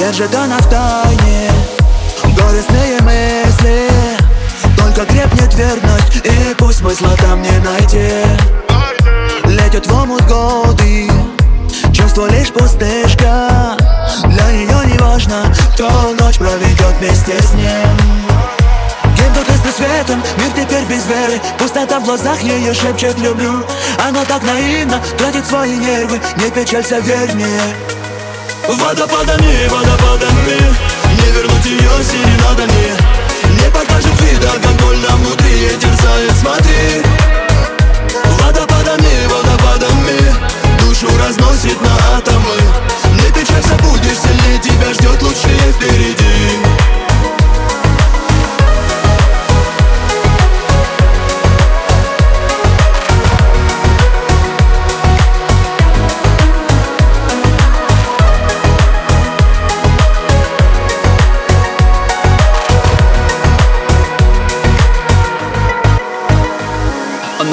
Держит она в тайне Горестные мысли. Только крепнет верность И пусть смысла там не найти. Летят в омут годы Чувство лишь пустышка. Для нее не важно Кто ночь проведет вместе с ним. Гибнут листы светом, мир теперь без веры. Пустота в глазах ее шепчет люблю Она так наивно тратит свои нервы Не печалься, верь мне Водопадами, водопадами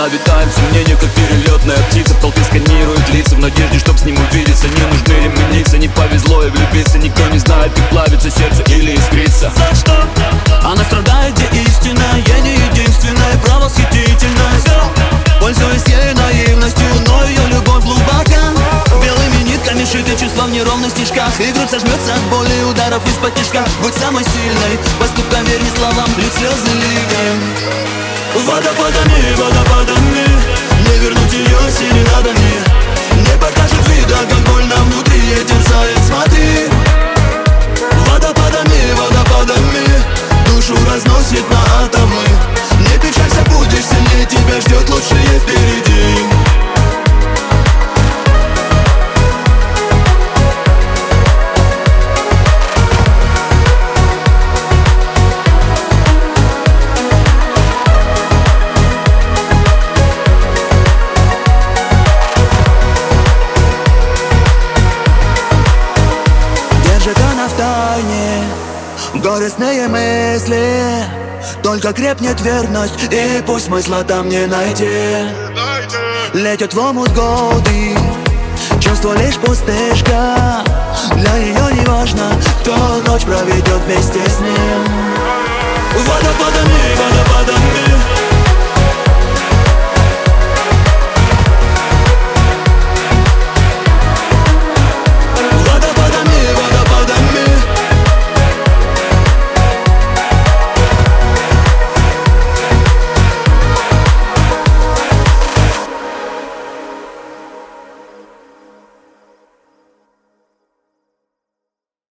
Она витает в сомнениях, как перелетная птица. В толпе сканирует лица в надежде, чтоб с ним увидеться. Не нужны ременицы, не повезло и влюбиться. Никто не знает, как плавится сердце или искрится. За что? Она страдает, где истина Я не единственная, правосхитительность Пользуясь ей наивностью, но ее любовь глубока. Белыми нитками шиты чувства в неровных стежках. И грудь сожмется от боли ударов из-под тяжка. Будь самой сильной, поступкам верь не словам, лить слезы ливнем Водопадами, Горестные мысли. Только крепнет верность И пусть смысла там не найти. Летят в омут годы Чувство лишь пустышка. Для нее не важно Кто ночь проведет вместе с ним. Водопадами, водопадами